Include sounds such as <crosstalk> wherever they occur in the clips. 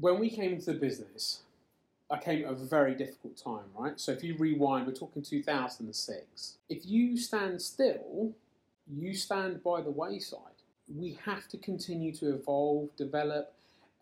when we came into the business, I came at a very difficult time, right? So if you rewind, we're talking 2006. If you stand still, you stand by the wayside. We have to continue to evolve, develop,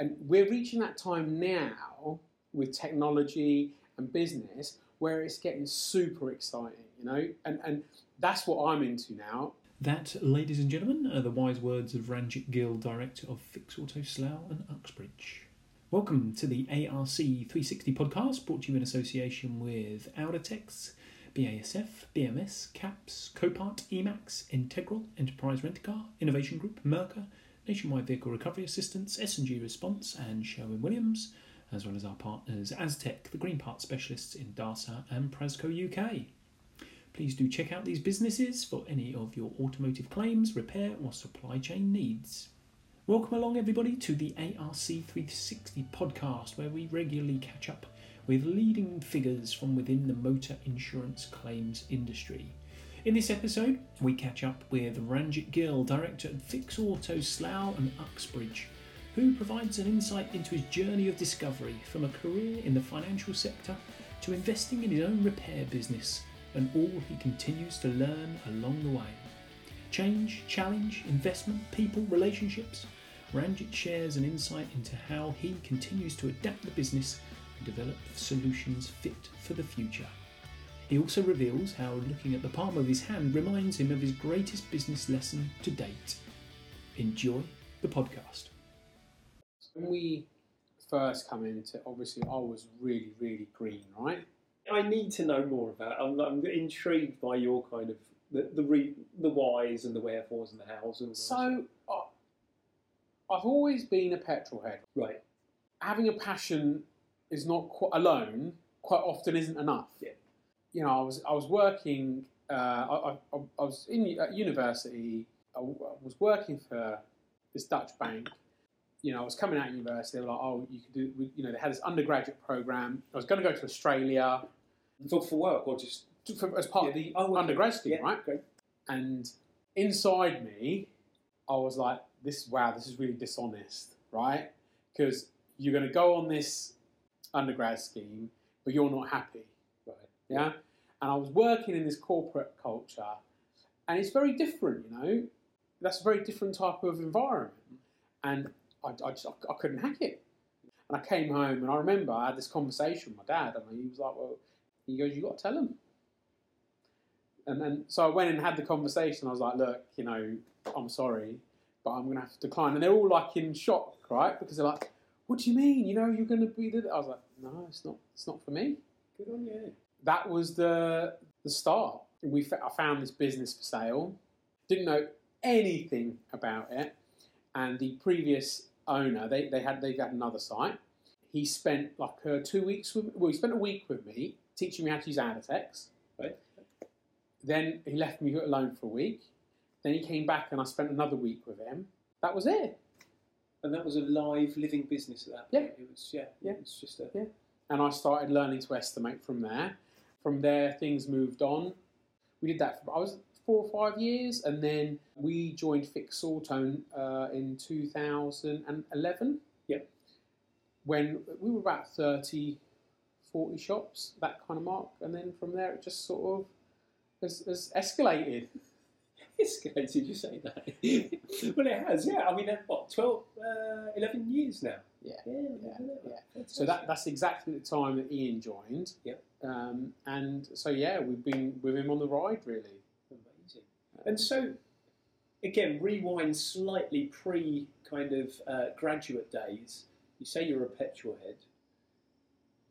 and we're reaching that time now with technology and business where it's getting super exciting, you know, and and that's what I'm into now. That, ladies and gentlemen, are the wise words of Ranjit Gill, director of Fix Auto Slough and Uxbridge. Welcome to the ARC 360 podcast, brought to you in association with Audatex, BASF, BMS, CAPS, Copart, EMAX, Integral, Enterprise Rent-A-Car, Innovation Group, Mercer, Nationwide Vehicle Recovery Assistance, S&G Response, and Sherwin-Williams, as well as our partners Aztec, the green part specialists in Darsa and Prasco UK. Please do check out these businesses for any of your automotive claims, repair, or supply chain needs. Welcome along, everybody, to the ARC 360 podcast, where we regularly catch up with leading figures from within the motor insurance claims industry. In this episode, we catch up with Ranjit Gill, director at Fix Auto Slough and Uxbridge, who provides an insight into his journey of discovery from a career in the financial sector to investing in his own repair business and all he continues to learn along the way. Change, challenge, investment, people, relationships. Ranjit shares an insight into how he continues to adapt the business and develop solutions fit for the future. He also reveals how looking at the palm of his hand reminds him of his greatest business lesson to date. Enjoy the podcast. When we first come into, obviously, I was really, really green, right? I need to know more about. It. I'm, I'm intrigued by your kind of the the re, the whys and the wherefores and the hows. And So, I, I've always been a petrol head. right, Having a passion is not qu- alone. Quite often, isn't enough. Yeah. You know, I was I was working. Uh, I, I, I was in at university. I, was working for this Dutch bank. You know, I was coming out of university. They were like, "Oh, you could do." You know, they had this undergraduate program. I was going to go to Australia for, for work or just for, as part of the Oh, okay. undergrad scheme, yeah, right? Great. And inside me, I was like, "This, wow, this is really dishonest, right? Because you're going to go on this undergrad scheme, but you're not happy, Right. yeah." And I was working in this corporate culture, and it's very different, you know. That's a very different type of environment, and I, I just I couldn't hack it. And I came home, and I remember I had this conversation with my dad, and he was like, "Well," he goes, "You got to tell him." And then, so I went and had the conversation. I was like, "Look, you know, I'm sorry, but I'm going to have to decline." And they're all like in shock, right? Because they're like, "What do you mean? You know, you're going to be the?" I was like, "No, it's not. It's not for me." Good on you. that was the the start. We I found this business for sale. Didn't know anything about it, and the previous owner they, they had they had another site. He spent like uh, two weeks with well, he spent a week with me teaching me how to use Audatex. Right. Then he left me alone for a week. Then he came back and I spent another week with him. That was it. And that was a live living business at that point. Yeah. It was yeah. Yeah. It was just a Yeah. and I started learning to estimate from there. From there, things moved on. We did that for I was four or five years, and then we joined Fix Auto uh, in 2011. Yeah. When we were about 30, 40 shops, that kind of mark, and then from there it just sort of has, has escalated. Escalated. You say that? <laughs> well, it has. Yeah. I mean, uh, what 12, uh, 11 years now. Yeah. Yeah. Yeah, yeah. So that, that's exactly the time that Ian joined. Yep. Um, and so yeah, we've been with him on the ride really. Amazing. And so, again, rewind slightly pre kind of uh, graduate days. You say you're a petrol head.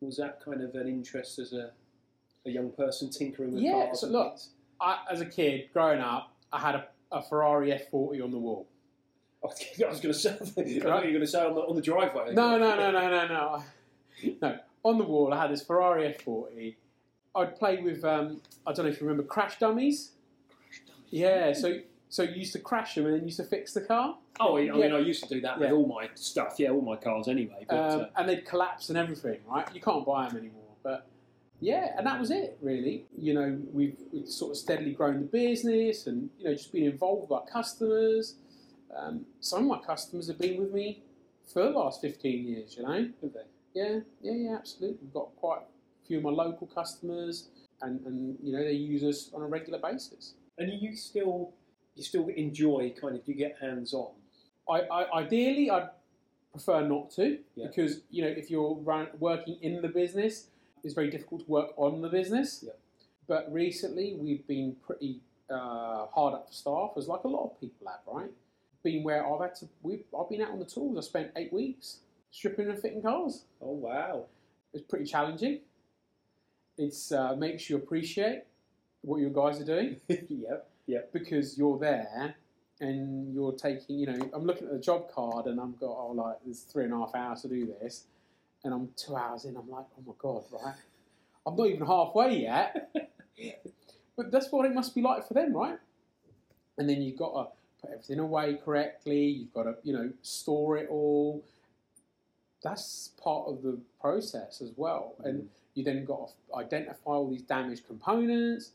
Was that kind of an interest as a, a young person tinkering with Yeah, cars? so look- I, as a kid growing up, I had a, a Ferrari F40 on the wall. <laughs> I was going to say, I you were going to say on the, on the driveway. No, no, no, no, no, no. <laughs> No, on the wall, I had this Ferrari F40. I'd play with, um, I don't know if you remember, crash dummies. Yeah, so so you used to crash them and then you used to fix the car. Oh, I mean, Yeah. I used to do that with Yeah. all my stuff. Yeah, all my cars anyway. But um, uh, and they'd collapse and everything, right? You can't buy them anymore. But yeah, and that was it, really. You know, we've, we've sort of steadily grown the business and, you know, just been involved with our customers. Um, some of my customers have been with me for the last 15 years, you know. Have they? Yeah, yeah, yeah, absolutely. We've got quite a few of my local customers, and, and you know, they use us on a regular basis. And you still you still enjoy kind of you get hands on. I, I ideally I'd prefer not to Yeah. because you know if you're run, working in the business, it's very difficult to work on the business. Yeah. But recently we've been pretty uh, hard up for staff, as like a lot of people have, right? Been where I've had to. We've, I've been out on the tools. I spent eight weeks stripping and fitting cars. Oh wow! It's pretty challenging. It's uh, makes you appreciate what you guys are doing <laughs> yep. Yep. Because you're there and you're taking, you know, I'm looking at the job card and I've got, oh, like, there's three and a half hours to do this. And I'm two hours in, I'm like, oh my God, right? I'm not even halfway yet. <laughs> but that's what it must be like for them, right? And then you've got to put everything away correctly. You've got to, you know, store it all. That's part of the process as well. Mm. And you then got to identify all these damaged components.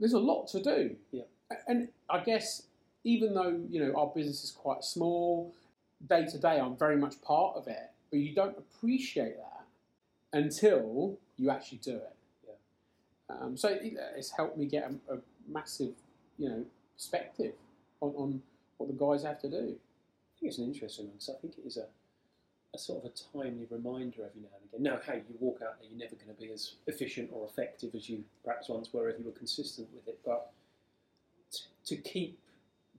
There's a lot to do. Yeah. And I guess even though you know our business is quite small, day to day I'm very much part of it, but you don't appreciate that until you actually do it. Yeah. Um, so it, it's helped me get a, a massive, you know, perspective on, on what the guys have to do. I think it's an interesting one because I think it is a, a sort of a timely reminder every now and again. Now, hey, you walk out there, you're never going to be as efficient or effective as you perhaps once were if you were consistent with it, but t- to keep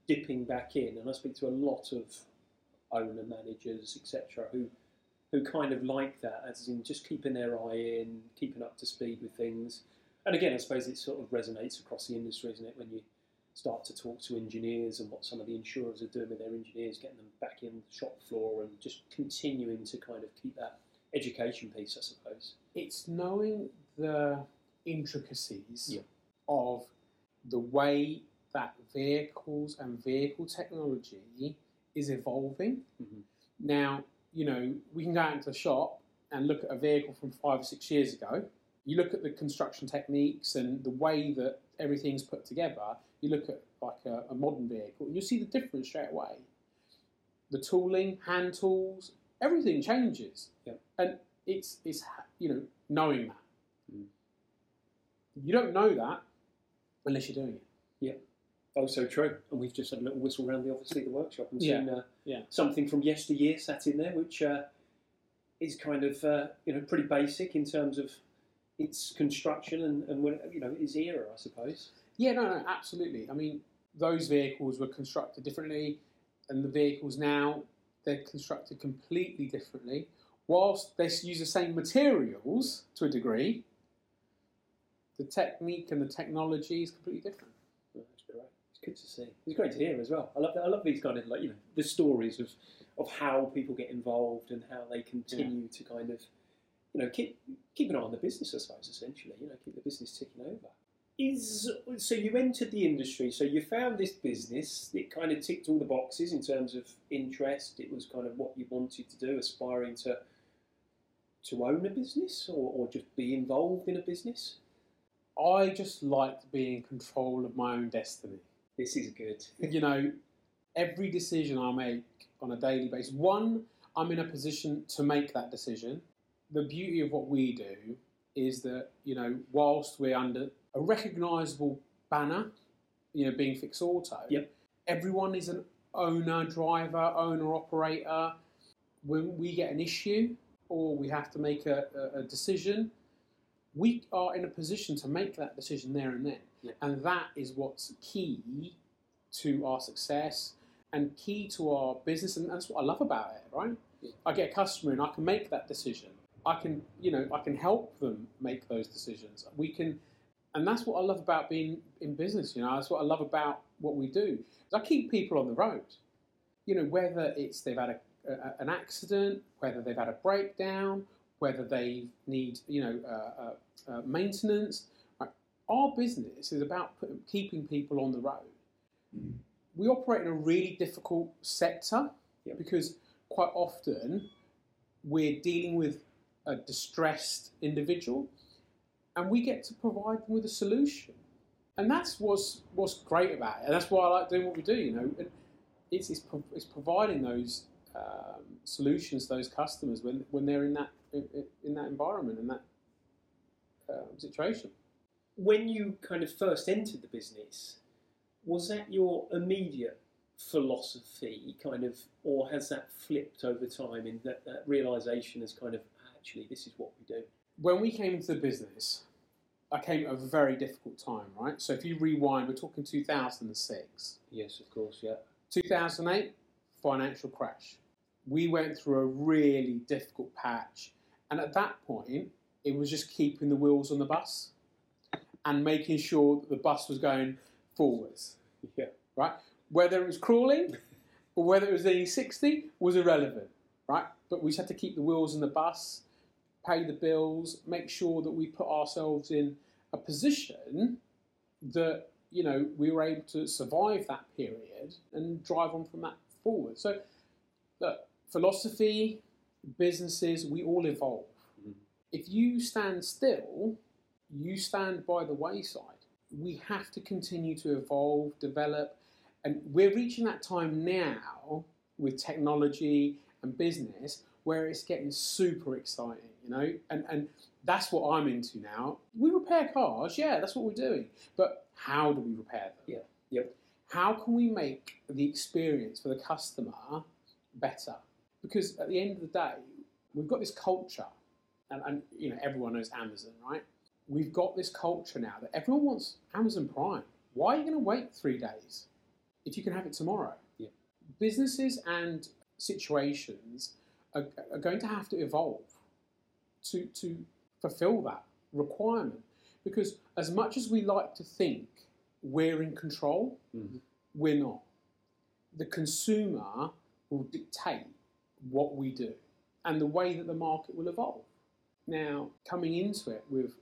dipping back in, and I speak to a lot of owner managers, etc., who who kind of like that, as in just keeping their eye in, keeping up to speed with things. And again, I suppose it sort of resonates across the industry, isn't it? When you start to talk to engineers and what some of the insurers are doing with their engineers, getting them back in the shop floor and just continuing to kind of keep that education piece, I suppose. It's knowing the intricacies Yeah. of the way that vehicles and vehicle technology is evolving. Mhm. Now, you know, we can go out into the shop and look at a vehicle from five or six years ago. You look at the construction techniques and the way that everything's put together. You look at like a, a modern vehicle, and you see the difference straight away. The tooling, hand tools, everything changes, Yep. and it's it's you know knowing that. Mm. You don't know that unless you're doing it. Oh, so true. And we've just had a little whistle around the obviously the workshop and Yeah. seen uh, Yeah. something from yesteryear sat in there, which uh, is kind of uh, you know pretty basic in terms of its construction and, and when, you know its era, I suppose. Yeah, no, no, absolutely. I mean, those vehicles were constructed differently, and the vehicles now they're constructed completely differently. Whilst they use the same materials to a degree, the technique and the technology is completely different. Oh, that's great. It's good to see. It's great to hear as well. I love that. I love these kind of like you know the stories of of how people get involved and how they continue to kind of you know keep keep an eye on the business. I suppose essentially you know keep the business ticking over. Is so you entered the industry. So you found this business. It kind of ticked all the boxes in terms of interest. It was kind of what you wanted to do, aspiring to to own a business or, or just be involved in a business. I just liked being in control of my own destiny. This is good. you know, every decision I make on a daily basis, one, I'm in a position to make that decision. The beauty of what we do is that, you know, whilst we're under a recognisable banner, you know, being Fix Auto, Yep. everyone is an owner, driver, owner, operator. When we get an issue or we have to make a, a, a decision, we are in a position to make that decision there and then. Yeah. And that is what's key to our success and key to our business. And that's what I love about it, right? Yeah. I get a customer and I can make that decision. I can, you know, I can help them make those decisions. We can, and that's what I love about being in business. You know, that's what I love about what we do. I keep people on the road. You know, whether it's they've had a, a, an accident, whether they've had a breakdown, whether they need, you know, uh, uh, uh, maintenance. Our business is about putting, keeping people on the road. We operate in a really difficult sector Yep. because quite often we're dealing with a distressed individual and we get to provide them with a solution. And that's what's, what's great about it. And that's why I like doing what we do, you know. It- It's, it's, pro- it's providing those um, solutions to those customers when, when they're in that in, in that environment and that um, situation. When you kind of first entered the business, was that your immediate philosophy, kind of, or has that flipped over time in that, that realization as kind of actually this is what we do? When we came into the business, I came at a very difficult time, right? So if you rewind, we're talking 2006. Yes, of course, yeah. 2008, financial crash. We went through a really difficult patch. And at that point, it was just keeping the wheels on the bus and making sure that the bus was going forwards. Yeah. Right? Whether it was crawling <laughs> or whether it was the 60 was irrelevant, right? But we just had to keep the wheels in the bus, pay the bills, make sure that we put ourselves in a position that, you know, we were able to survive that period and drive on from that forward. So, look, philosophy, businesses, we all evolve. Mhm. If you stand still, you stand by the wayside. We have to continue to evolve, develop, and we're reaching that time now with technology and business where it's getting super exciting, you know, and and that's what I'm into now. We repair cars, yeah, that's what we're doing, but how do we repair them? Yeah, yep. How can we make the experience for the customer better? Because at the end of the day, we've got this culture, and, and you know everyone knows Amazon, right? We've got this culture now that everyone wants Amazon Prime. Why are you going to wait three days if you can have it tomorrow? Yeah. Businesses and situations are, are going to have to evolve to, to fulfill that requirement. Because as much as we like to think we're in control, Mhm. we're not. The consumer will dictate what we do and the way that the market will evolve. Now, coming into it with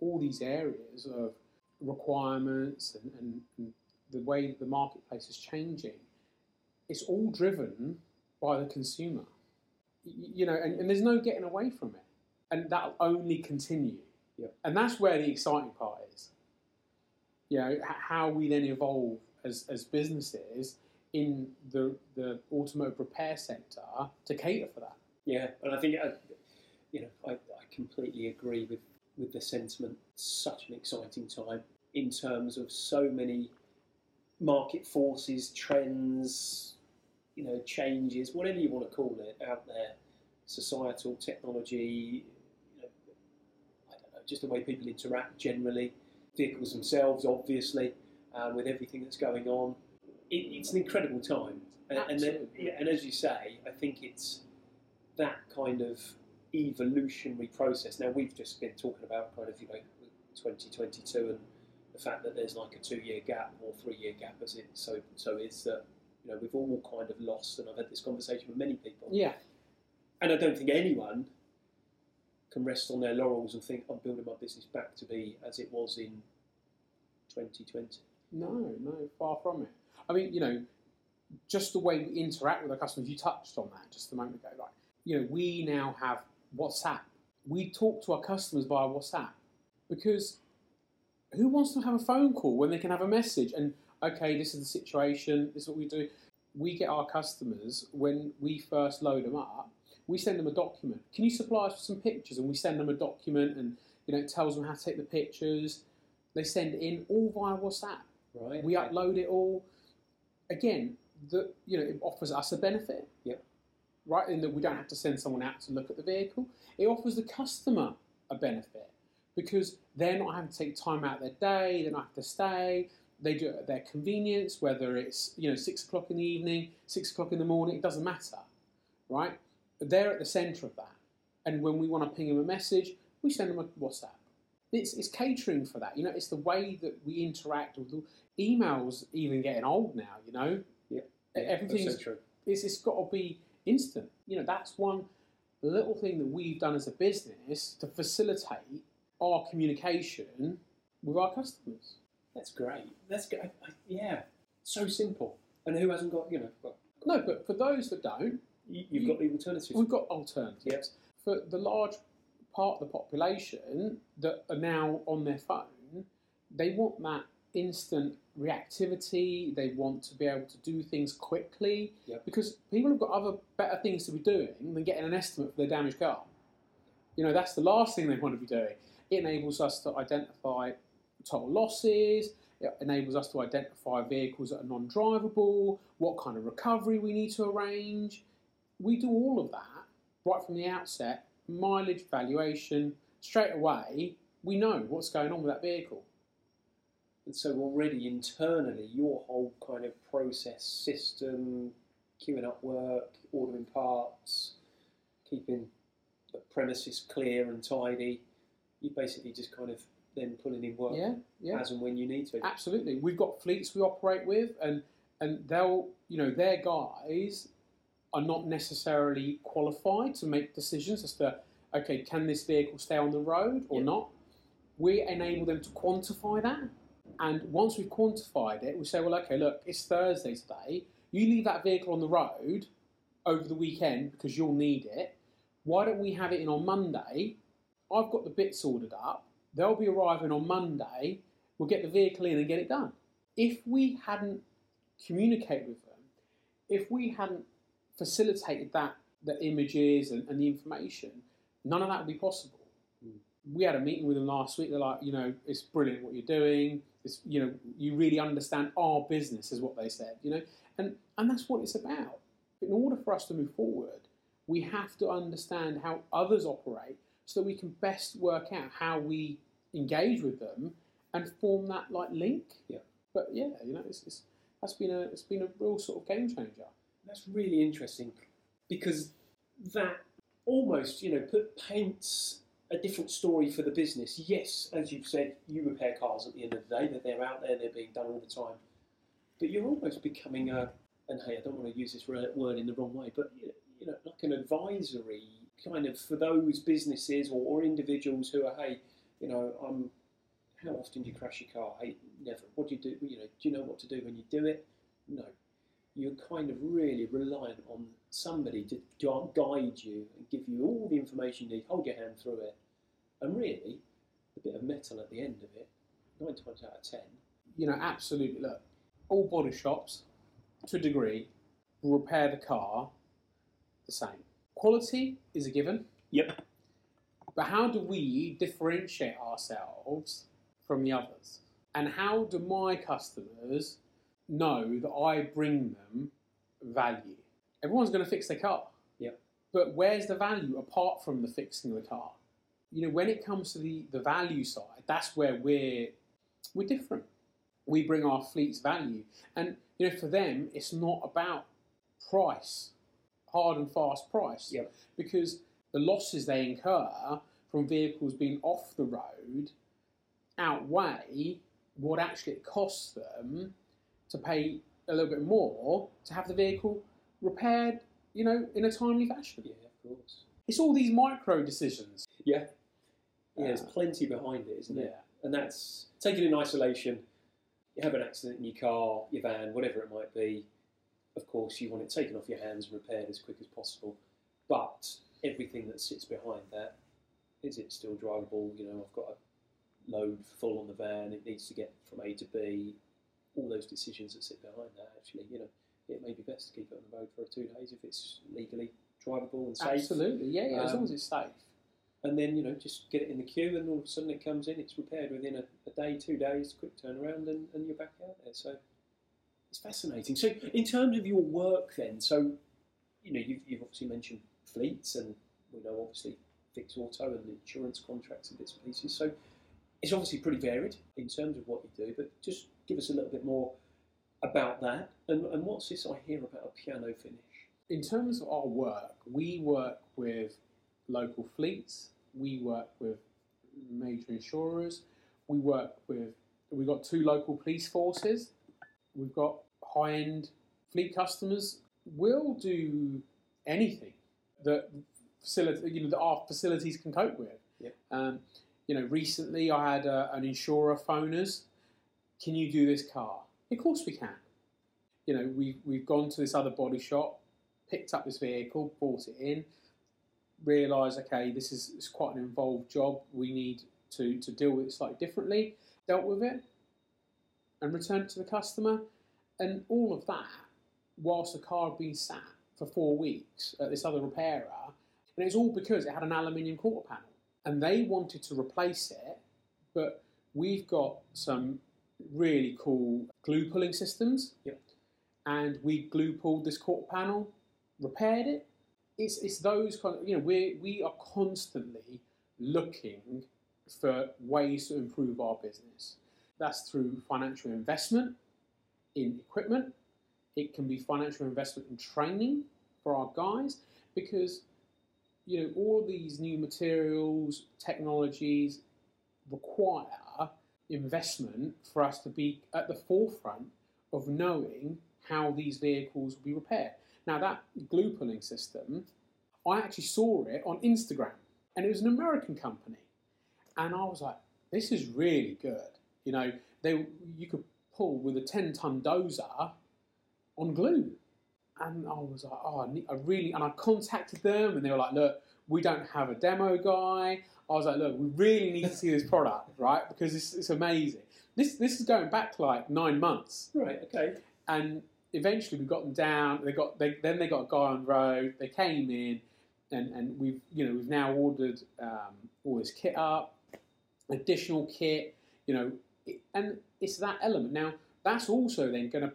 all these areas of requirements and, and, and the way that the marketplace is changing, it's all driven by the consumer. You know, and, and there's no getting away from it. And that'll only continue. Yeah. And that's where the exciting part is. You know, how we then evolve as, as businesses in the, the automotive repair sector to cater for that. Yeah, and I think I, you know I, I completely agree with with the sentiment. Such an exciting time in terms of so many market forces, trends, you know, changes, whatever you want to call it, out there. Societal technology, you know, I don't know, just the way people interact generally. Vehicles themselves, obviously, um, with everything that's going on. It, it's an incredible time, and, and, then, and as you say, I think it's that kind of evolutionary process. Now we've just been talking about kind of you know 2022 and the fact that there's like a two-year gap or three-year gap, as it so so is that you know we've all kind of lost. And I've had this conversation with many people, Yeah. and I don't think anyone can rest on their laurels and think I'm building my business back to be as it was in 2020. No, no, far from it. I mean, you know, just the way we interact with our customers, you touched on that just a moment ago. Right? You know, we now have WhatsApp. We talk to our customers via WhatsApp because who wants to have a phone call when they can have a message and okay, this is the situation, this is what we do. We get our customers when we first load them up. We send them a document. Can you supply us with some pictures? And we send them a document, and you know, it tells them how to take the pictures. They send it in all via WhatsApp. Right? We upload it all. Again, the you know it offers us a benefit. Yep. Right, in that we don't have to send someone out to look at the vehicle. It offers the customer a benefit because they're not having to take time out of their day. They don't have to stay. They do it at their convenience, whether it's you know six o'clock in the evening, six o'clock in the morning. It doesn't matter, right? They're at the centre of that. And when we want to ping them a message, we send them a WhatsApp. It's, it's catering for that. You know, it's the way that we interact with the emails. Even getting old now, you know, Yeah, everything's so true. it's, it's got to be instant. You know, that's one little thing that we've done as a business to facilitate our communication with our customers. That's great. That's good. I, I, yeah, so simple. And who hasn't got you know? Got, No, but for those that don't, you, you've got the alternatives. we've got alternatives. Yes. For the large part of the population that are now on their phone, they want that instant reactivity. They want to be able to do things quickly Yep. because people have got other better things to be doing than getting an estimate for their damaged car. You know, that's the last thing they want to be doing. It enables us to identify total losses. It enables us to identify vehicles that are non-drivable, what kind of recovery we need to arrange. We do all of that right from the outset. Mileage valuation straight away. We know what's going on with that vehicle. And so already internally, your whole kind of process system, queuing up work, ordering parts, keeping the premises clear and tidy, you basically just kind of then pulling in work Yeah, yeah. as and when you need to. Absolutely. We've got fleets we operate with, and and they'll, you know, their guys are not necessarily qualified to make decisions as to, okay, can this vehicle stay on the road or Yeah. not? We enable them to quantify that, and once we've quantified it, we say, well, okay, look, it's Thursday today. You leave that vehicle on the road over the weekend because you'll need it. Why don't we have it in on Monday? I've got the bits ordered up. They'll be arriving on Monday. We'll get the vehicle in and get it done. If we hadn't communicated with them, if we hadn't facilitated that, the images and, and the information, none of that would be possible. We had a meeting with them last week. They're like, you know, it's brilliant what you're doing. It's, you know, you really understand our business, is what they said. You know, and and that's what it's about. In order for us to move forward, we have to understand how others operate so that we can best work out how we engage with them and form that like link. Yeah. But yeah, you know, it's, it's that's been a it's been a real sort of game changer. That's really interesting because that almost, you know, put, paints a different story for the business. Yes, as you've said, you repair cars at the end of the day, that they're out there, they're being done all the time. But you're almost becoming a, and hey, I don't want to use this word in the wrong way, but you know, like an advisory kind of for those businesses or, or individuals who are, hey, you know, I'm. How often do you crash your car? Hey, never. What do you do? You know, do you know what to do when you do it? No you're kind of really reliant on somebody to guide you and give you all the information you need, hold your hand through it, and really, a bit of metal at the end of it, nine times out of ten. You know, absolutely. Look, all body shops, to a degree, will repair the car the same. Quality is a given. Yep. But how do we differentiate ourselves from the others? And how do my customers know that I bring them value? Everyone's going to fix their car. Yep. But where's the value apart from the fixing of the car? You know, when it comes to the, the value side, that's where we're we're different. We bring our fleet's value. And you know, for them it's not about price, hard and fast price. Yep. Because the losses they incur from vehicles being off the road outweigh what actually it costs them to pay a little bit more to have the vehicle repaired, you know, in a timely fashion. Yeah, of course. It's all these micro decisions. Yeah. Yeah, there's Uh, plenty behind it, isn't Yeah. there? And that's taken in isolation. You have an accident in your car, your van, whatever it might be. Of course, you want it taken off your hands and repaired as quick as possible. But everything that sits behind that is it still drivable? You know, I've got a load full on the van, it needs to get from A to B. All those decisions that sit behind that, actually, you know, it may be best to keep it on the road for two days if it's legally drivable and safe Absolutely, yeah, yeah, as long Um, as it's safe. and then you know just get it in the queue, and all of a sudden it comes in. It's repaired within a, a day, two days, quick turnaround, and, and you're back out there. So it's fascinating. So in terms of your work, then, so you know you've, you've obviously mentioned fleets, and we know obviously Fix Auto and insurance contracts and bits and pieces. So it's obviously pretty varied in terms of what you do. But just give us a little bit more about that, and, and what's this I hear about a piano finish? In terms of our work, we work with local fleets, we work with major insurers, we work with, we've got two local police forces, we've got high end fleet customers. We'll do anything that facility, you know, that our facilities can cope with. Yep. Um, you know, recently I had uh, an insurer phone us. Can you do this car? Of course we can. You know, we've, we've gone to this other body shop, picked up this vehicle, bought it in, realised, okay, this is it's quite an involved job. We need to, to deal with it slightly differently. Dealt with it. and returned to the customer. And all of that whilst the car had been sat for four weeks at this other repairer. And it's all because it had an aluminium quarter panel. And they wanted to replace it, but we've got some really cool glue pulling systems. Yep. And we glue pulled this quarter panel, repaired it. It's, it's those kind of, you know, we we are constantly looking for ways to improve our business. That's through financial investment in equipment. It can be financial investment in training for our guys because you know all these new materials, technologies require investment for us to be at the forefront of knowing how these vehicles will be repaired. Now that glue pulling system, I actually saw it on Instagram and it was an American company. And I was like, this is really good. You know, they you could pull with a 10 ton dozer on glue. And I was like, oh, I, need, I really, and I contacted them and they were like, look, we don't have a demo guy. I was like, look, we really need to see this product, <laughs> right? Because it's, it's amazing. This, this is going back like nine months. Right. Okay. And eventually we got them down. They got, they, then they got a guy on the road. They came in and, and we've, you know, we've now ordered um, all this kit up, additional kit, you know, it, and it's that element. Now, that's also then going to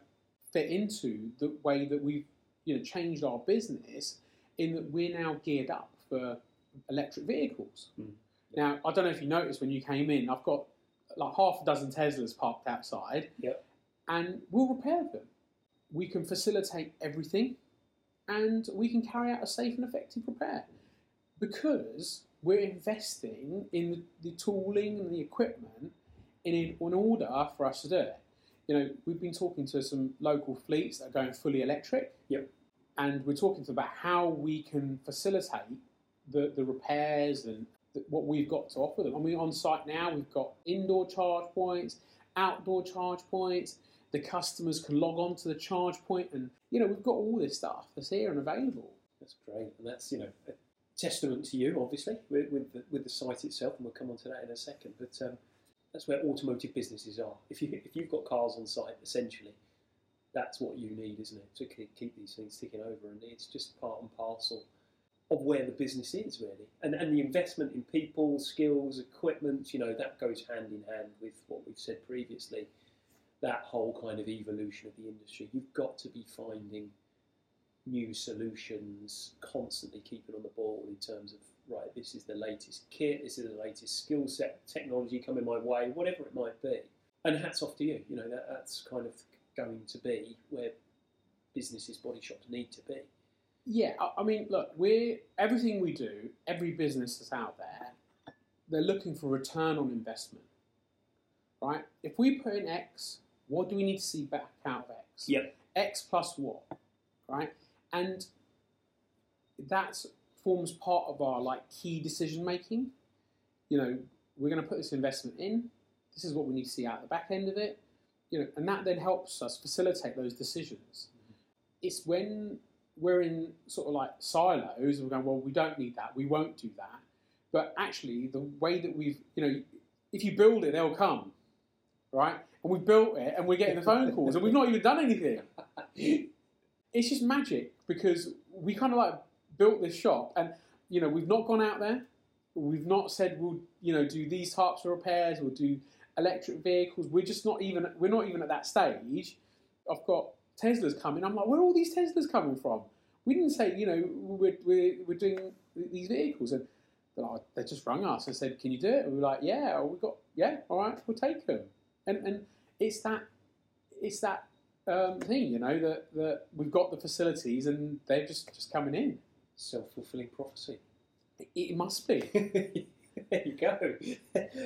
fit into the way that we've you know changed our business in that we're now geared up for electric vehicles. Mm. Now, I don't know if you noticed when you came in, I've got like half a dozen Teslas parked outside, Yep. and we'll repair them. We can facilitate everything, and we can carry out a safe and effective repair because we're investing in the, the tooling and the equipment in, in order for us to do it. You know, we've been talking to some local fleets that are going fully electric. Yep. And we're talking to them about how we can facilitate the, the repairs and th- what we've got to offer them. I mean, on site now, we've got indoor charge points, outdoor charge points. The customers can log on to the charge point, and you know, we've got all this stuff that's here and available. That's great, and that's you know a testament to you, obviously, with, with the, with the site itself, and we'll come on to that in a second. But um, that's where automotive businesses are. If you if you've got cars on site, essentially, that's what you need, isn't it, to keep, these things ticking over, and it's just part and parcel of where the business is really, and and the investment in people, skills, equipment, you know, that goes hand in hand with what we've said previously. That whole kind of evolution of the industry, you've got to be finding new solutions, constantly keeping on the ball in terms of right, this is the latest kit, this is the latest skill set, technology coming my way, whatever it might be. And hats off to you. You know that that's kind of going to be where businesses, body shops need to be. Yeah, I, I mean, look, we're everything we do, every business that's out there, they're looking for return on investment, right? If we put in X, what do we need to see back out of X? Yep. X plus what, right? And that forms part of our like key decision making. You know, we're going to put this investment in. This is what we need to see out the back end of it. You know, and that then helps us facilitate those decisions. Mm-hmm. It's when we're in sort of like silos. and We're going, well, we don't need that. We won't do that. But actually, the way that we've, you know, if you build it, they'll come, right? And we built it, and we're getting the phone calls, and we've not even done anything. <laughs> It's just magic because we kind of like built this shop, and you know, we've not gone out there. We've not said we'll, you know, do these types of repairs. We'll do electric vehicles. We're just not even. We're not even at that stage. I've got Teslas coming. I'm like, where are all these Teslas coming from? We didn't say, you know, we're, we're, we're doing these vehicles. And like, they just rung us and said, can you do it? And we were like, yeah, we got, yeah, all right, we'll take them. And, and it's that, it's that um, thing, you know, that, that we've got the facilities and they're just, just coming in. Self fulfilling prophecy. It, must be. <laughs> there you go.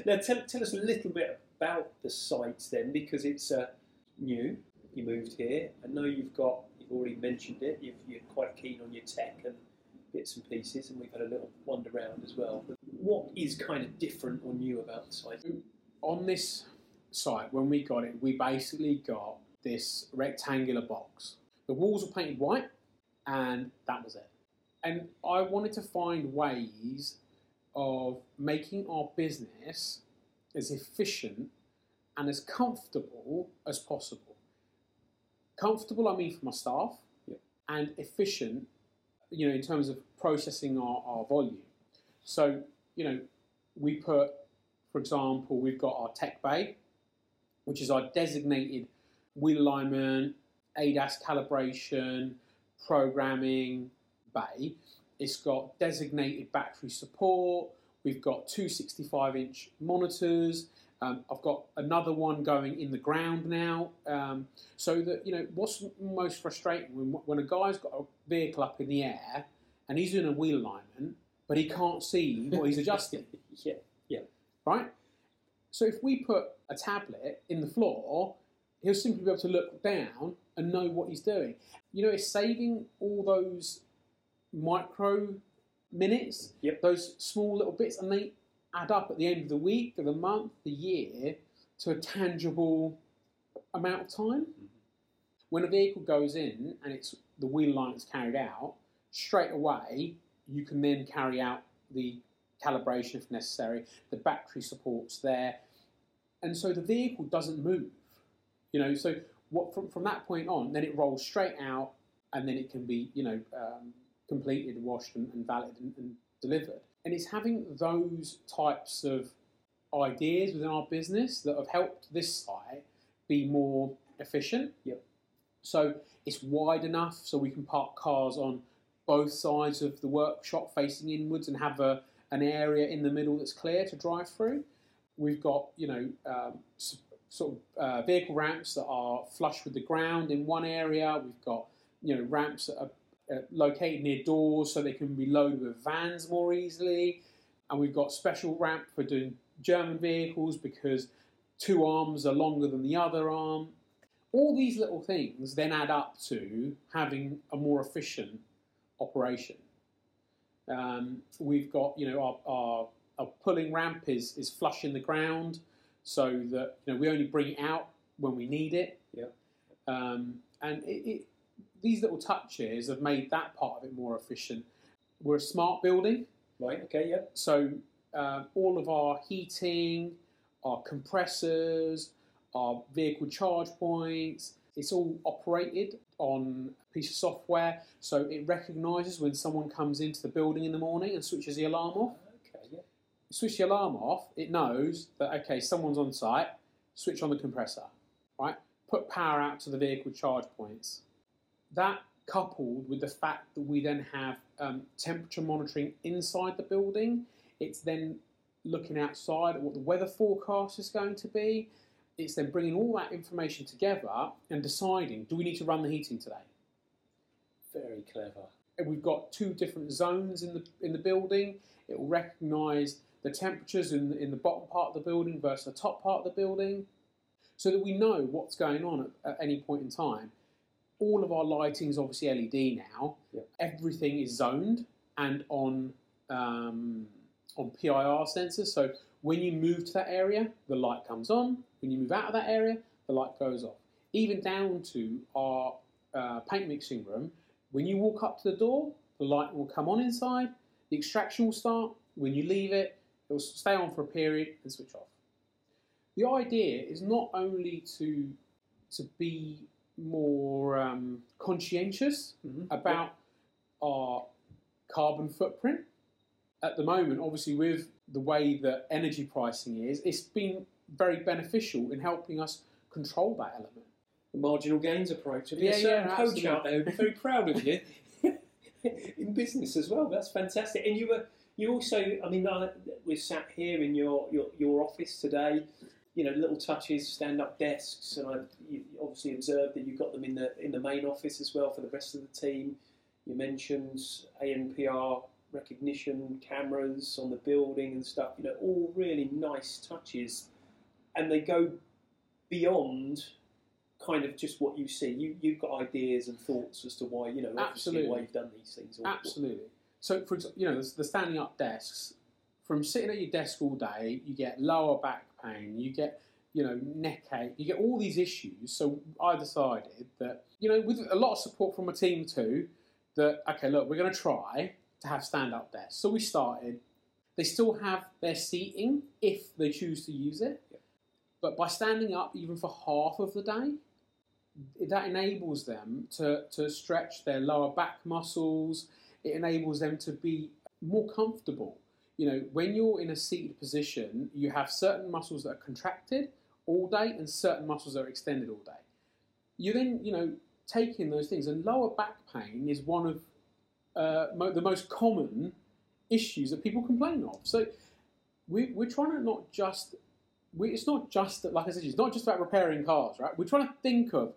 now tell, tell us a little bit about the site then, because it's uh, new. You moved here. I know you've got. You've already mentioned it. You've, you're quite keen on your tech and bits and pieces, and we've had a little wander around as well. But what is kind of different or new about the site? On this site, when we got it, we basically got this rectangular box. The walls were painted white, and that was it. And I wanted to find ways of making our business as efficient and as comfortable as possible. Comfortable, I mean, for my staff, Yeah. and efficient, you know, in terms of processing our, our volume. So, you know, we put, for example, we've got our tech bay, which is our designated wheel alignment, ADAS calibration, programming bay. It's got designated battery support. We've got two 65 inch monitors. Um, I've got another one going in the ground now. Um, so that, you know, what's most frustrating when, when a guy's got a vehicle up in the air and he's doing a wheel alignment, but he can't see what he's adjusting <laughs> yeah, right? So if we put a tablet in the floor, he'll simply be able to look down and know what he's doing. You know, it's saving all those micro minutes, Yep. those small little bits, and they add up at the end of the week, of the month, the year, to a tangible amount of time. When a vehicle goes in and it's the wheel line is carried out, straight away you can then carry out the calibration if necessary. The battery support's there, and so the vehicle doesn't move. You know, so what from from that point on, then it rolls straight out, and then it can be you know um, completed, washed, and, and valid and, and delivered. And it's having those types of ideas within our business that have helped this site be more efficient. Yep. So it's wide enough so we can park cars on both sides of the workshop facing inwards and have a, an area in the middle that's clear to drive through. We've got, you know, um, sort of uh, vehicle ramps that are flush with the ground in one area. We've got, you know, ramps that are uh, located near doors so they can be loaded with vans more easily. And we've got special ramp for doing German vehicles because two arms are longer than the other arm. All these little things then add up to having a more efficient operation. Um, we've got, you know, our, our, our pulling ramp is, is flush in the ground so that, you know, we only bring it out when we need it. Yeah. Um, and it, it, these little touches have made that part of it more efficient. We're a smart building, right, okay, yeah, so uh, all of our heating, our compressors, our vehicle charge points, it's all operated on a piece of software. So it recognises when someone comes into the building in the morning and switches the alarm off. okay, yeah, Switch the alarm off, it knows that okay, someone's on site. Switch on the compressor, right? Put power out to the vehicle charge points. That coupled with the fact that we then have um, temperature monitoring inside the building, it's then looking outside at what the weather forecast is going to be. It's then bringing all that information together and deciding do we need to run the heating today? very clever. And we've got two different zones in the in the building. It will recognise the temperatures in the, in the bottom part of the building versus the top part of the building, so that we know what's going on at, at any point in time. All of our lighting is obviously LED now. Yep. Everything is zoned and on um, on PIR sensors. So when you move to that area, the light comes on. When you move out of that area, the light goes off. Even down to our uh, paint mixing room, when you walk up to the door, the light will come on inside, the extraction will start. When you leave it, it will stay on for a period and switch off. The idea is not only to, to be more um, conscientious Mhm. about our carbon footprint. At the moment, obviously, with the way that energy pricing is, it's been very beneficial in helping us control that element. the marginal gains approach. Have Yeah, a certain yeah, coach out there be very proud of you <laughs> in business as well. That's fantastic. And you were you also, I mean, we're sat here in your, your, your office today. You know, little touches, stand up desks, and I you obviously observed that you've got them in the in the main office as well for the rest of the team. You mentioned ANPR recognition cameras on the building and stuff. You know, all really nice touches, and they go beyond kind of just what you see. You you've got ideas and thoughts as to why you know Absolutely. why you've done these things. Absolutely. So, for example, you know, the, the standing up desks, from sitting at your desk all day, you get lower back pain, you get, you know, neck ache, you get all these issues. So, I decided that, you know, with a lot of support from a team too, that, okay, look, we're going to try to have stand up desks. So, we started. They still have their seating if they choose to use it. But by standing up even for half of the day, that enables them to, to stretch their lower back muscles. It enables them to be more comfortable. You know, when you're in a seated position, you have certain muscles that are contracted all day and certain muscles that are extended all day. You then, you know, take in those things, and lower back pain is one of uh, mo- the most common issues that people complain of. So we, we're trying to not just, we, it's not just, that, like I said, it's not just about repairing cars, right? We're trying to think of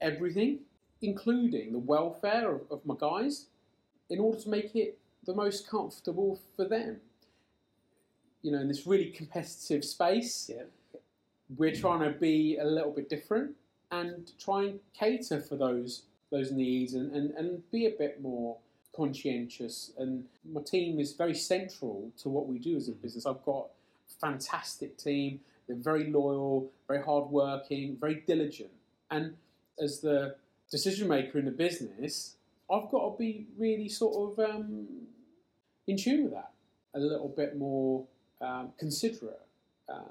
everything, including the welfare of, of my guys, in order to make it the most comfortable for them. You know, in this really competitive space, Yeah. we're trying to be a little bit different and try and cater for those those needs and, and, and be a bit more conscientious. And my team is very central to what we do as a business. I've got a fantastic team. They're very loyal, very hardworking, very diligent. And as the decision maker in the business, I've got to be really sort of um, in tune with that, a little bit more um, considerate um,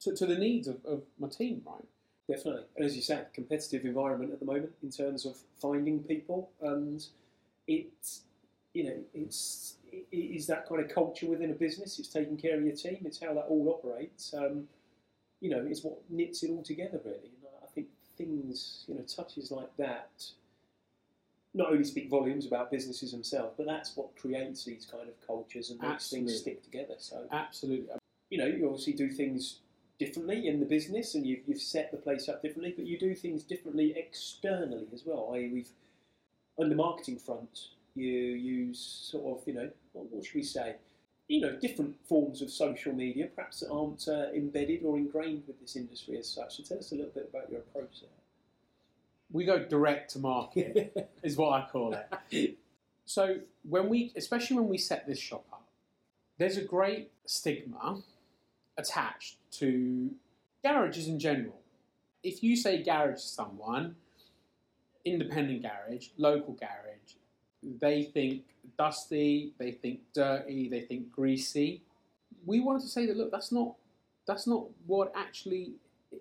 to, to the needs of, of my team, right? Definitely. And as you say, competitive environment at the moment in terms of finding people and it's you know, it's it is that kind of culture within a business. It's taking care of your team. It's how that all operates. Um, you know, it's what knits it all together, really. And I think things, you know, touches like that, not only speak volumes about businesses themselves, but that's what creates these kind of cultures and makes Absolutely. things stick together. So, Absolutely. you know, you obviously do things differently in the business, and you've, you've set the place up differently, but you do things differently externally as well. I.e., we've on the marketing front, you use sort of, you know, what, what should we say? You know, different forms of social media, perhaps that aren't uh, embedded or ingrained with this industry as such. So tell us a little bit about your approach there. We go direct to market, <laughs> is what I call it. So when we, especially when we set this shop up, there's a great stigma attached to garages in general. If you say garage to someone, independent garage, local garage, they think dusty, they think dirty, they think greasy. We wanted to say that look, that's not that's not what actually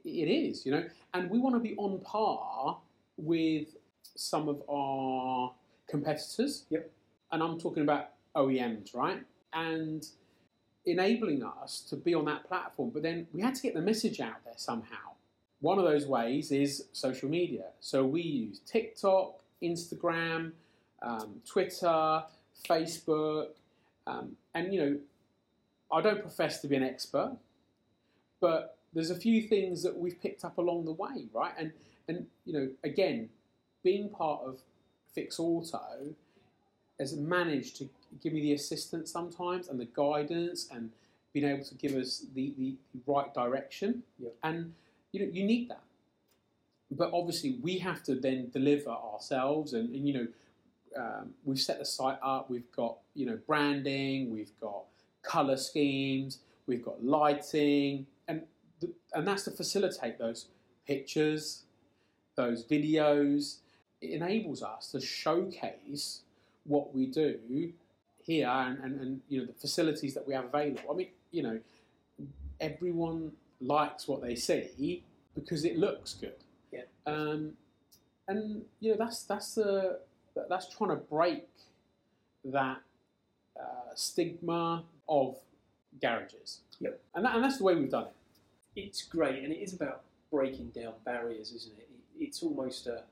it is, you know, and we want to be on par with some of our competitors. Yep. And I'm talking about OEMs, right? And enabling us to be on that platform. But then we had to get the message out there somehow. One of those ways is social media. So we use TikTok, Instagram, um, Twitter, Facebook, um, and you know, I don't profess to be an expert, but there's a few things that we've picked up along the way, right? And and you know, again, being part of Fix Auto has managed to give me the assistance sometimes and the guidance and being able to give us the, the right direction. Yep. And you know, you need that. But obviously, we have to then deliver ourselves, and, and you know, um, we've set the site up. We've got you know branding. We've got color schemes. We've got lighting, and the, and that's to facilitate those pictures, those videos. It enables us to showcase what we do here and, and, and you know the facilities that we have available. I mean, you know, everyone likes what they see because it looks good. Yeah. Um, and you know that's that's the that's trying to break that uh, stigma of garages. Yep. And that, and that's the way we've done it. It's great, and it is about breaking down barriers, isn't it? It it's almost a,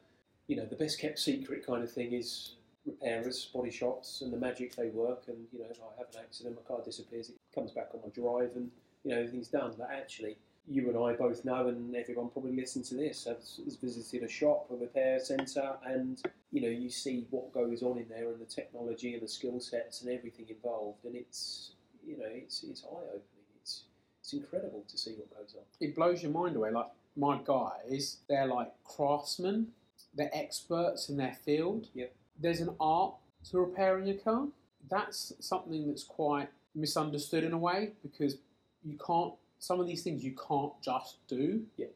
you know, the best kept secret kind of thing is repairers, body shops, and the magic they work. And you know, if I have an accident, my car disappears, it comes back on my drive, and you know everything's done. But actually, you and I both know, and everyone probably listening to this has, has visited a shop, a repair centre, and you know you see what goes on in there, and the technology and the skill sets and everything involved, and it's you know it's it's eye opening. It's it's incredible to see what goes on. It blows your mind away. Like my guys, they're like craftsmen. They're experts in their field. Yep. There's an art to repairing a car. That's something that's quite misunderstood in a way because you can't. Some of these things you can't just do. Yeah.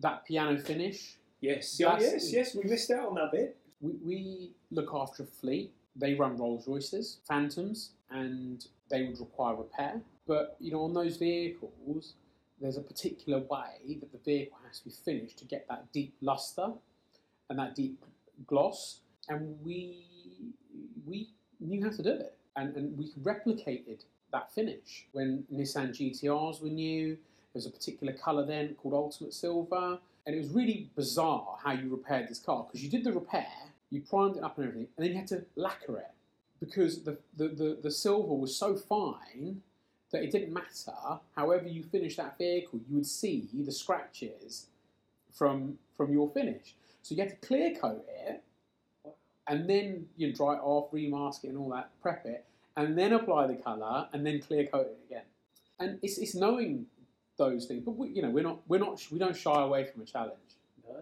That piano finish. Yes, That's- oh, yes, yes. We missed out on that bit. We, we look after a fleet. They run Rolls Royces, Phantoms, and they would require repair. But you know, on those vehicles, there's a particular way that the vehicle has to be finished to get that deep luster and that deep gloss, and we we knew how to do it, and, and we replicated that finish. When Nissan GTRs were new. There was a particular colour then called Ultimate Silver, and it was really bizarre how you repaired this car because you did the repair, you primed it up and everything, and then you had to lacquer it. Because the, the, the, the silver was so fine that it didn't matter. However, you finished that vehicle, you would see the scratches from from your finish. So you had to clear coat it, and then you dry it off, remask it, and all that, prep it, and then apply the colour, and then clear coat it again. And it's, it's knowing those things, but we, you know we're not we're not we don't shy away from a challenge. No,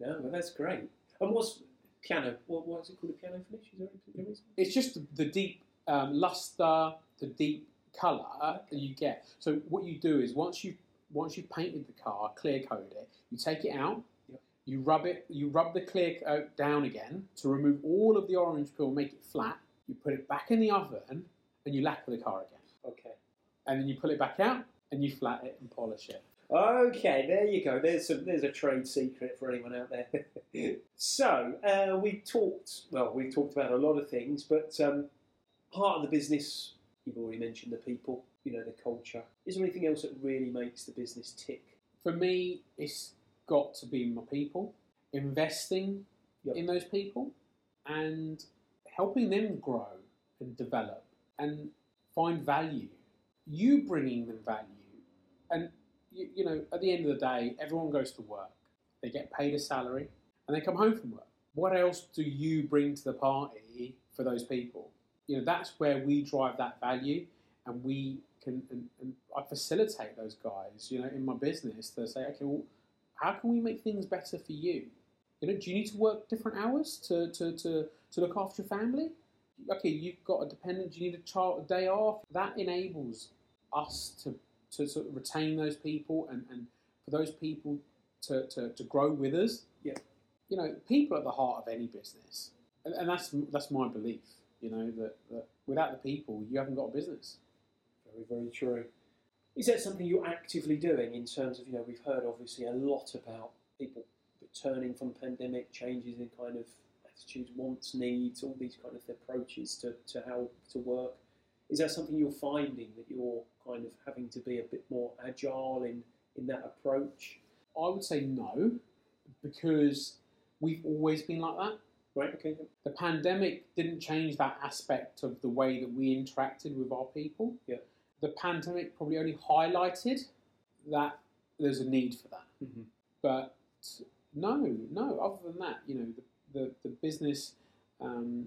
no, well, that's great. And what's piano? What, what's it called? A piano finish? Is there any particular reason? It's just the, the deep um, luster, the deep colour that you get. So what you do is once you once you've painted the car, clear coated it, you take it out, Yep. you rub it, you rub the clear coat down again to remove all of the orange peel, make it flat. You put it back in the oven and you lacquer the car again, Okay. and then you pull it back out and you flat it and polish it. Okay, there you go. There's some, there's a trade secret for anyone out there. <laughs> so uh, we talked. Well, we've talked about a lot of things, but um, part of the business. You've already mentioned the people. You know the culture. Is there anything else that really makes the business tick? For me, it's got to be my people, investing Yep. in those people, and helping them grow and develop and find value. You bringing them value, and you, you know, at the end of the day, everyone goes to work. They get paid a salary, and they come home from work. What else do you bring to the party for those people? You know, that's where we drive that value, and we can and, and I facilitate those guys. You know, in my business, to say, okay, well, how can we make things better for you? You know, do you need to work different hours to, to, to, to look after your family? Okay, you've got a dependent, do you need a child a day off? That enables us to, to sort of retain those people and, and for those people to, to, to grow with us. Yeah. You know, people are at the heart of any business. And, and that's that's my belief, you know, that, that without the people you haven't got a business. Very, very true. Is that something you're actively doing in terms of, you know, we've heard obviously a lot about people returning from pandemic, changes in kind of attitudes, wants, needs, all these kind of approaches to, to how to work. Is that something you're finding that you're kind of having to be a bit more agile in, in that approach? I would say no, because we've always been like that. Right, okay. The pandemic didn't change that aspect of the way that we interacted with our people. Yeah. The pandemic probably only highlighted that there's a need for that. Mm-hmm. But no, no. Other than that, you know, the the, the business um,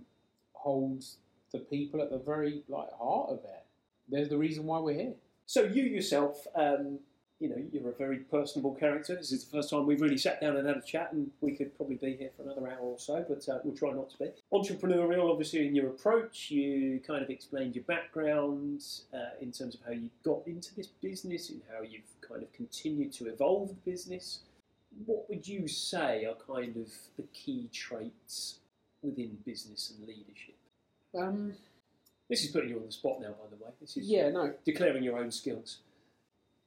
holds the people at the very like heart of it. There's the reason why we're here. So you yourself, um, you know, you're a very personable character. This is the first time we've really sat down and had a chat, and we could probably be here for another hour or so, but uh, we'll try not to be. Entrepreneurial, obviously, in your approach, you kind of explained your background uh, in terms of how you got into this business and how you've kind of continued to evolve the business. What would you say are kind of the key traits within business and leadership? Um, This is putting you on the spot now, by the way. This is yeah, no. declaring your own skills.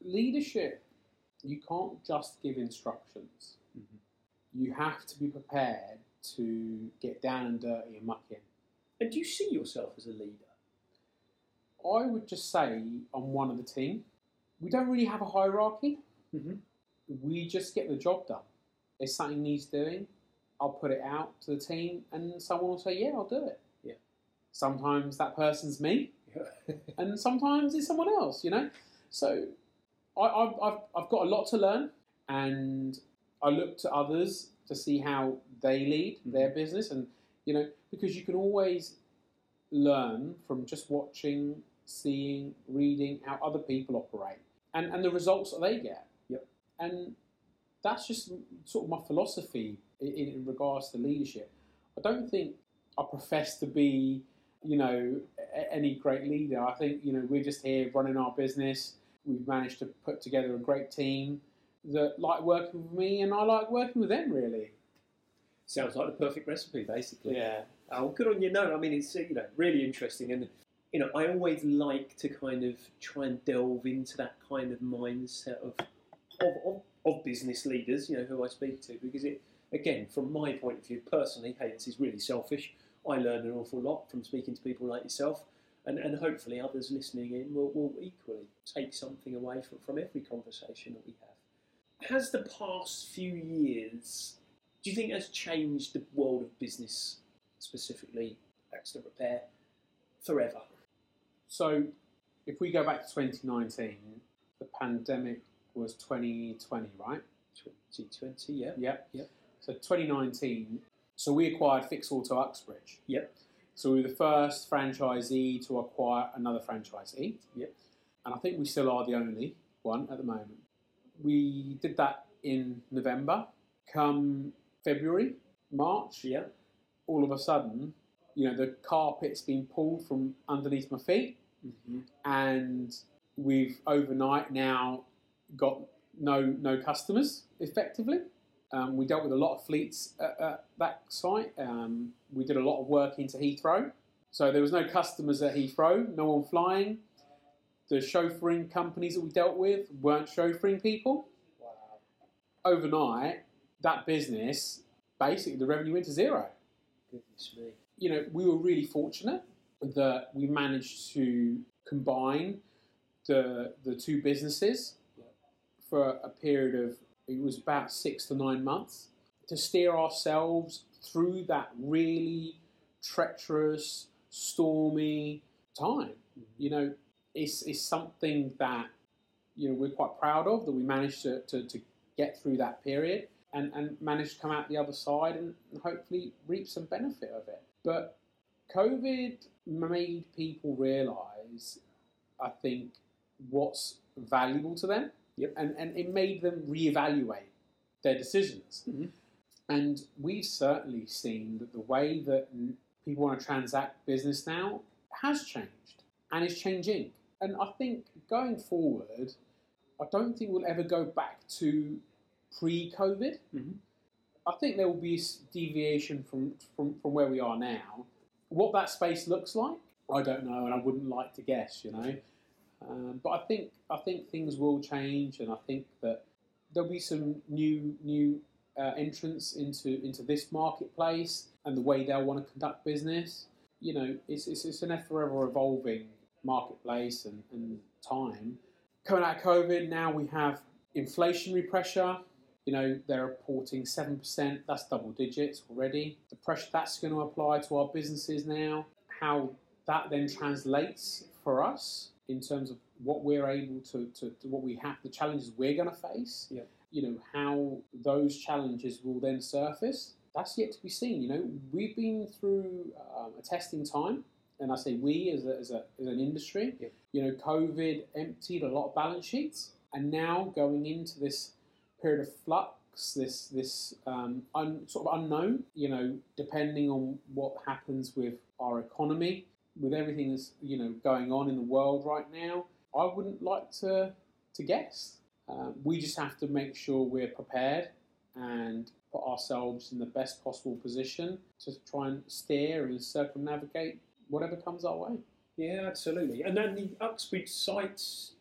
Leadership, you can't just give instructions. Mhm. You have to be prepared to get down and dirty and muck in. And do you see yourself as a leader? I would just say I'm one of the team. We don't really have a hierarchy. Mhm. We just get the job done. If something needs doing, I'll put it out to the team, and someone will say, "Yeah, I'll do it." Yeah. Sometimes that person's me, <laughs> and sometimes it's someone else. You know, so I, I've, I've I've got a lot to learn, and I look to others to see how they lead mm-hmm. their business, and you know, because you can always learn from just watching, seeing, reading how other people operate, and and the results that they get. Yep. And that's just sort of my philosophy in, in regards to leadership. I don't think I profess to be, you know, a- any great leader. I think you know we're just here running our business. We've managed to put together a great team that like working with me, and I like working with them. Really. Sounds like the perfect recipe, basically. Yeah. Oh, good on you. No, I mean it's uh, you know really interesting, and you know, I always like to kind of try and delve into that kind of mindset of of, of, of business leaders, you know, who I speak to, because it, again, from my point of view, personally, hey, this is really selfish. I learn an awful lot from speaking to people like yourself, and, and hopefully others listening in will, will equally take something away from, from every conversation that we have. Has the past few years, do you think has changed the world of business, specifically accident repair, forever? So, if we go back to 2019, the pandemic was 2020, right? 2020, yeah. Yep. Yep. So 2019. So we acquired Fix Auto Uxbridge. Yep. So we were the first franchisee to acquire another franchisee. Yep. And I think we still are the only one at the moment. We did that in November. Come February, March, Yeah. all of a sudden, you know, the carpet's been pulled from underneath my feet, Mm-hmm. and we've overnight now got no no customers effectively. Um, we dealt with a lot of fleets at, at that site. Um, we did a lot of work into Heathrow, so there was no customers at Heathrow, no one flying. The chauffeuring companies that we dealt with weren't chauffeuring people. Wow. Overnight, that business basically the revenue went to zero. Goodness me. you know, we were really fortunate that we managed to combine the the two businesses Yeah. for a period of it was about six to nine months to steer ourselves through that really treacherous, stormy time. You know, it's, it's something that you know we're quite proud of that we managed to, to, to get through that period and, and managed to come out the other side and hopefully reap some benefit of it. But COVID made people realise, I think, what's valuable to them. Yep. And, and it made them reevaluate their decisions. Mhm. And we've certainly seen that the way that people want to transact business now has changed and is changing. And I think going forward, I don't think we'll ever go back to pre COVID. Mhm. I think there will be deviation from, from, from where we are now. What that space looks like, I don't know, and I wouldn't like to guess, you know. Um, but I think I think things will change, and I think that there'll be some new new uh, entrants into into this marketplace and the way they'll want to conduct business. You know, it's it's, it's an forever evolving marketplace and, and time. Coming out of COVID, now we have inflationary pressure. You know, they're reporting 7%, that's double digits already. The pressure that's going to apply to our businesses now, how that then translates for us in terms of what we're able to, to, to what we have, the challenges we're going to face. Yeah. You know, how those challenges will then surface. That's yet to be seen. You know, we've been through um, a testing time, and I say we as, a, as, a, as an industry. Yeah. You know, COVID emptied a lot of balance sheets, and now going into this period of flux, this this um, un, sort of unknown. You know, depending on what happens with our economy, with everything that's you know going on in the world right now, I wouldn't like to to guess. Um, we just have to make sure we're prepared and put ourselves in the best possible position to try and steer and circumnavigate whatever comes our way. Yeah, absolutely. And then the Uxbridge site's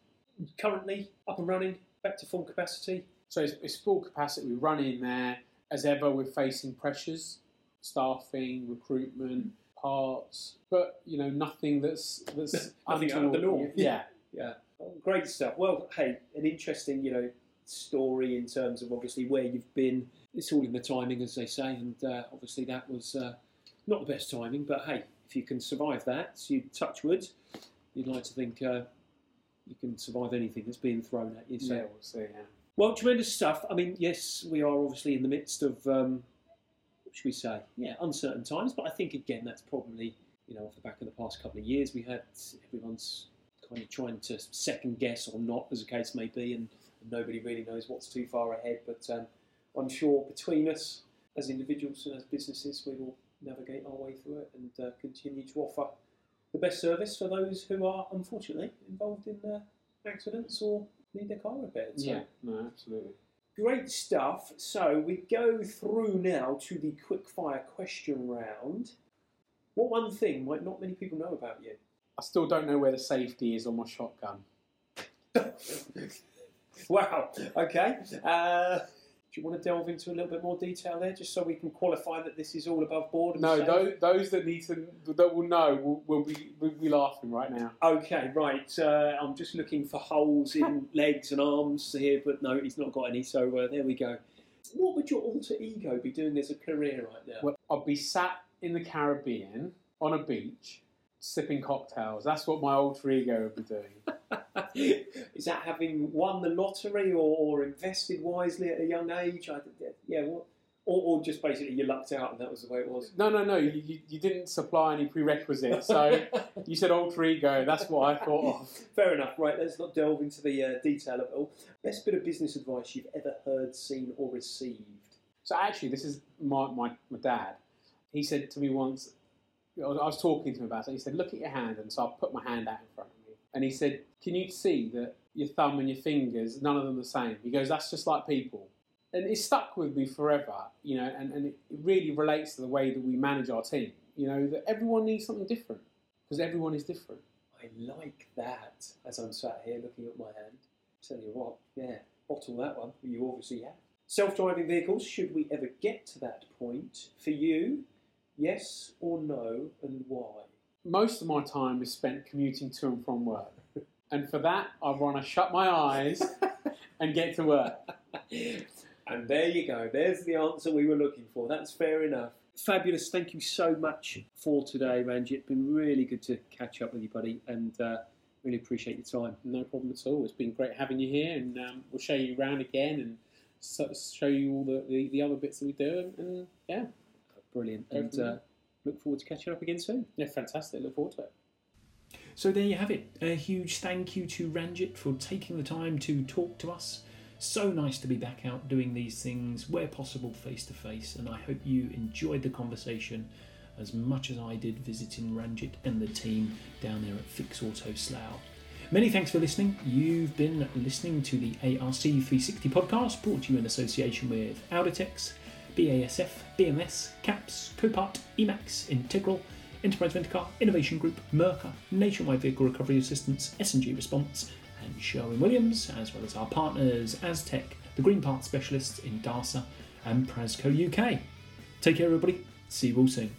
currently up and running, back to full capacity. So it's, it's full capacity. We run in there as ever. We're facing pressures, staffing, recruitment, parts, but you know nothing that's that's <laughs> Nothing out of the untoward. norm. Yeah, Yeah, oh, great stuff. Well, hey, an interesting, you know, story in terms of obviously where you've been. It's all in the timing, as they say, and uh, obviously that was uh, not the best timing. But hey, if you can survive that, you touch wood. You'd like to think uh, you can survive anything that's being thrown at you. So. yeah, we'll see. Yeah. Well, tremendous stuff. I mean, yes, we are obviously in the midst of, um, what should we say? Yeah, uncertain times. But I think again, that's probably you know off the back of the past couple of years, we had everyone's kind of trying to second guess or not, as the case may be, and, nobody really knows what's too far ahead. But um, I'm sure between us, as individuals and as businesses, we will navigate our way through it and uh, continue to offer the best service for those who are unfortunately involved in uh, accidents or need their car repaired. So Yeah, no, absolutely. Great stuff. So we go through now to the quick fire question round. What one thing might not many people know about you? I still don't know where the safety is on my shotgun. <laughs> Wow. Okay. Uh, do you want to delve into a little bit more detail there, just so we can qualify that this is all above board? and No, those, those that need to that will know will, will be will be laughing right now. Okay, right. Uh, I'm just looking for holes in <laughs> legs and arms here, but no, he's not got any. So uh, there we go. What would your alter ego be doing as a career right now? Well, I'd be sat in the Caribbean on a beach sipping cocktails. That's what my alter ego would be doing. <laughs> <laughs> is that having won the lottery or, or invested wisely at a young age? I, yeah, what? Or, or just basically you lucked out and that was the way it was. No, no, no. You, you, you didn't supply any prerequisites, so <laughs> you said alter ego. That's what I thought of. <laughs> Fair enough. Right, let's not delve into the uh, detail of it all. Best bit of business advice you've ever heard, seen, or received? So actually, this is my, my, my dad. He said to me once, I was, I was talking to him about it. He said, "Look at your hand," and so I put my hand out in front of me, and he said, "Can you see that your thumb and your fingers, none of them the same?" He goes, "That's just like people," and it stuck with me forever. You know, and, and it really relates to the way that we manage our team. You know, that everyone needs something different because everyone is different. I like that. As I'm sat here looking at my hand, tell you what, yeah, bottle that one. You obviously have. Self-driving vehicles. Should we ever get to that point, for you, yes or no, and why? Most of my time is spent commuting to and from work, <laughs> and for that, I want to shut my eyes <laughs> and get to work. And there you go. There's the answer we were looking for. That's fair enough. Fabulous. Thank you so much for today, Ranjit. It's been really good to catch up with you, buddy, and uh, really appreciate your time. No problem at all. It's been great having you here, and um, we'll show you around again and so, show you all the, the, the other bits that we do. And, and yeah, Brilliant. And uh, look forward to catching up again soon. yeah, fantastic. Look forward to it. So there you have it. A huge thank you to Ranjit for taking the time to talk to us. So nice to be back out doing these things where possible face to face, and I hope you enjoyed the conversation as much as I did visiting Ranjit and the team down there at Fix Auto Slough. Many thanks for listening. You've been listening to the ARC 360 podcast brought to you in association with Audatex, BASF, BMS, CAPS, Copart, Emacs, Integral, Enterprise Rent-A-Car, Innovation Group, Merca, Nationwide Vehicle Recovery Assistance, S&G Response, and Sherwin-Williams, as well as our partners Aztec, the Green Part Specialists in DARSA, and Prasco UK. Take care, everybody. See you all soon.